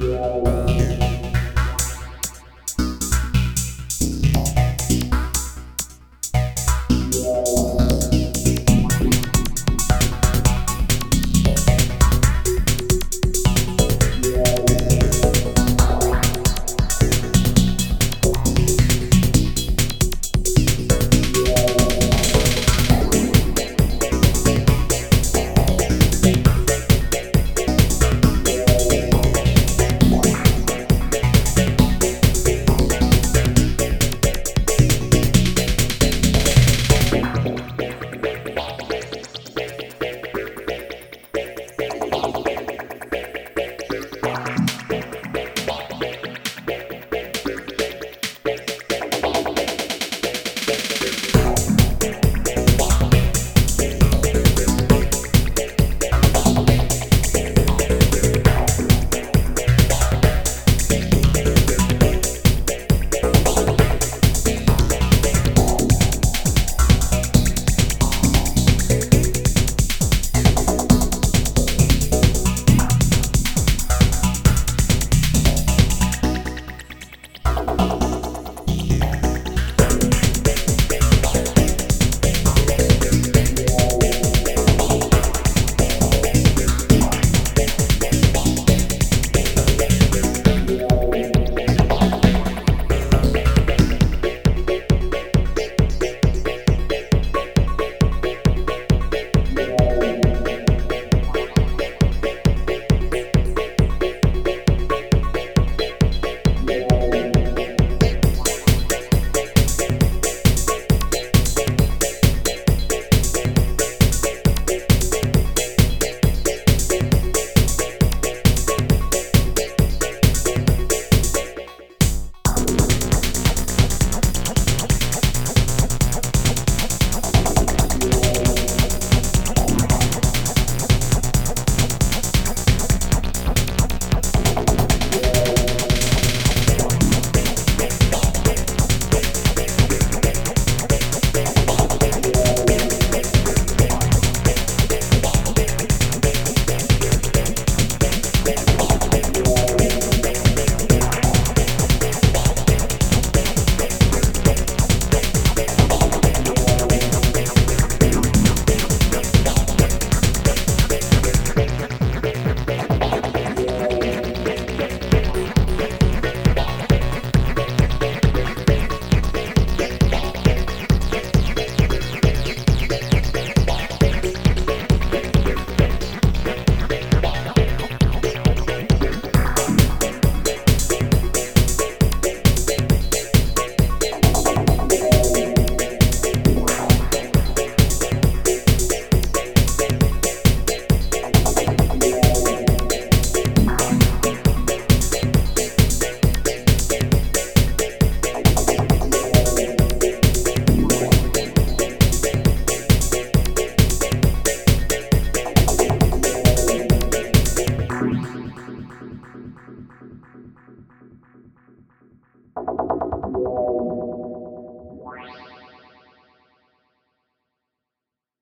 Yeah.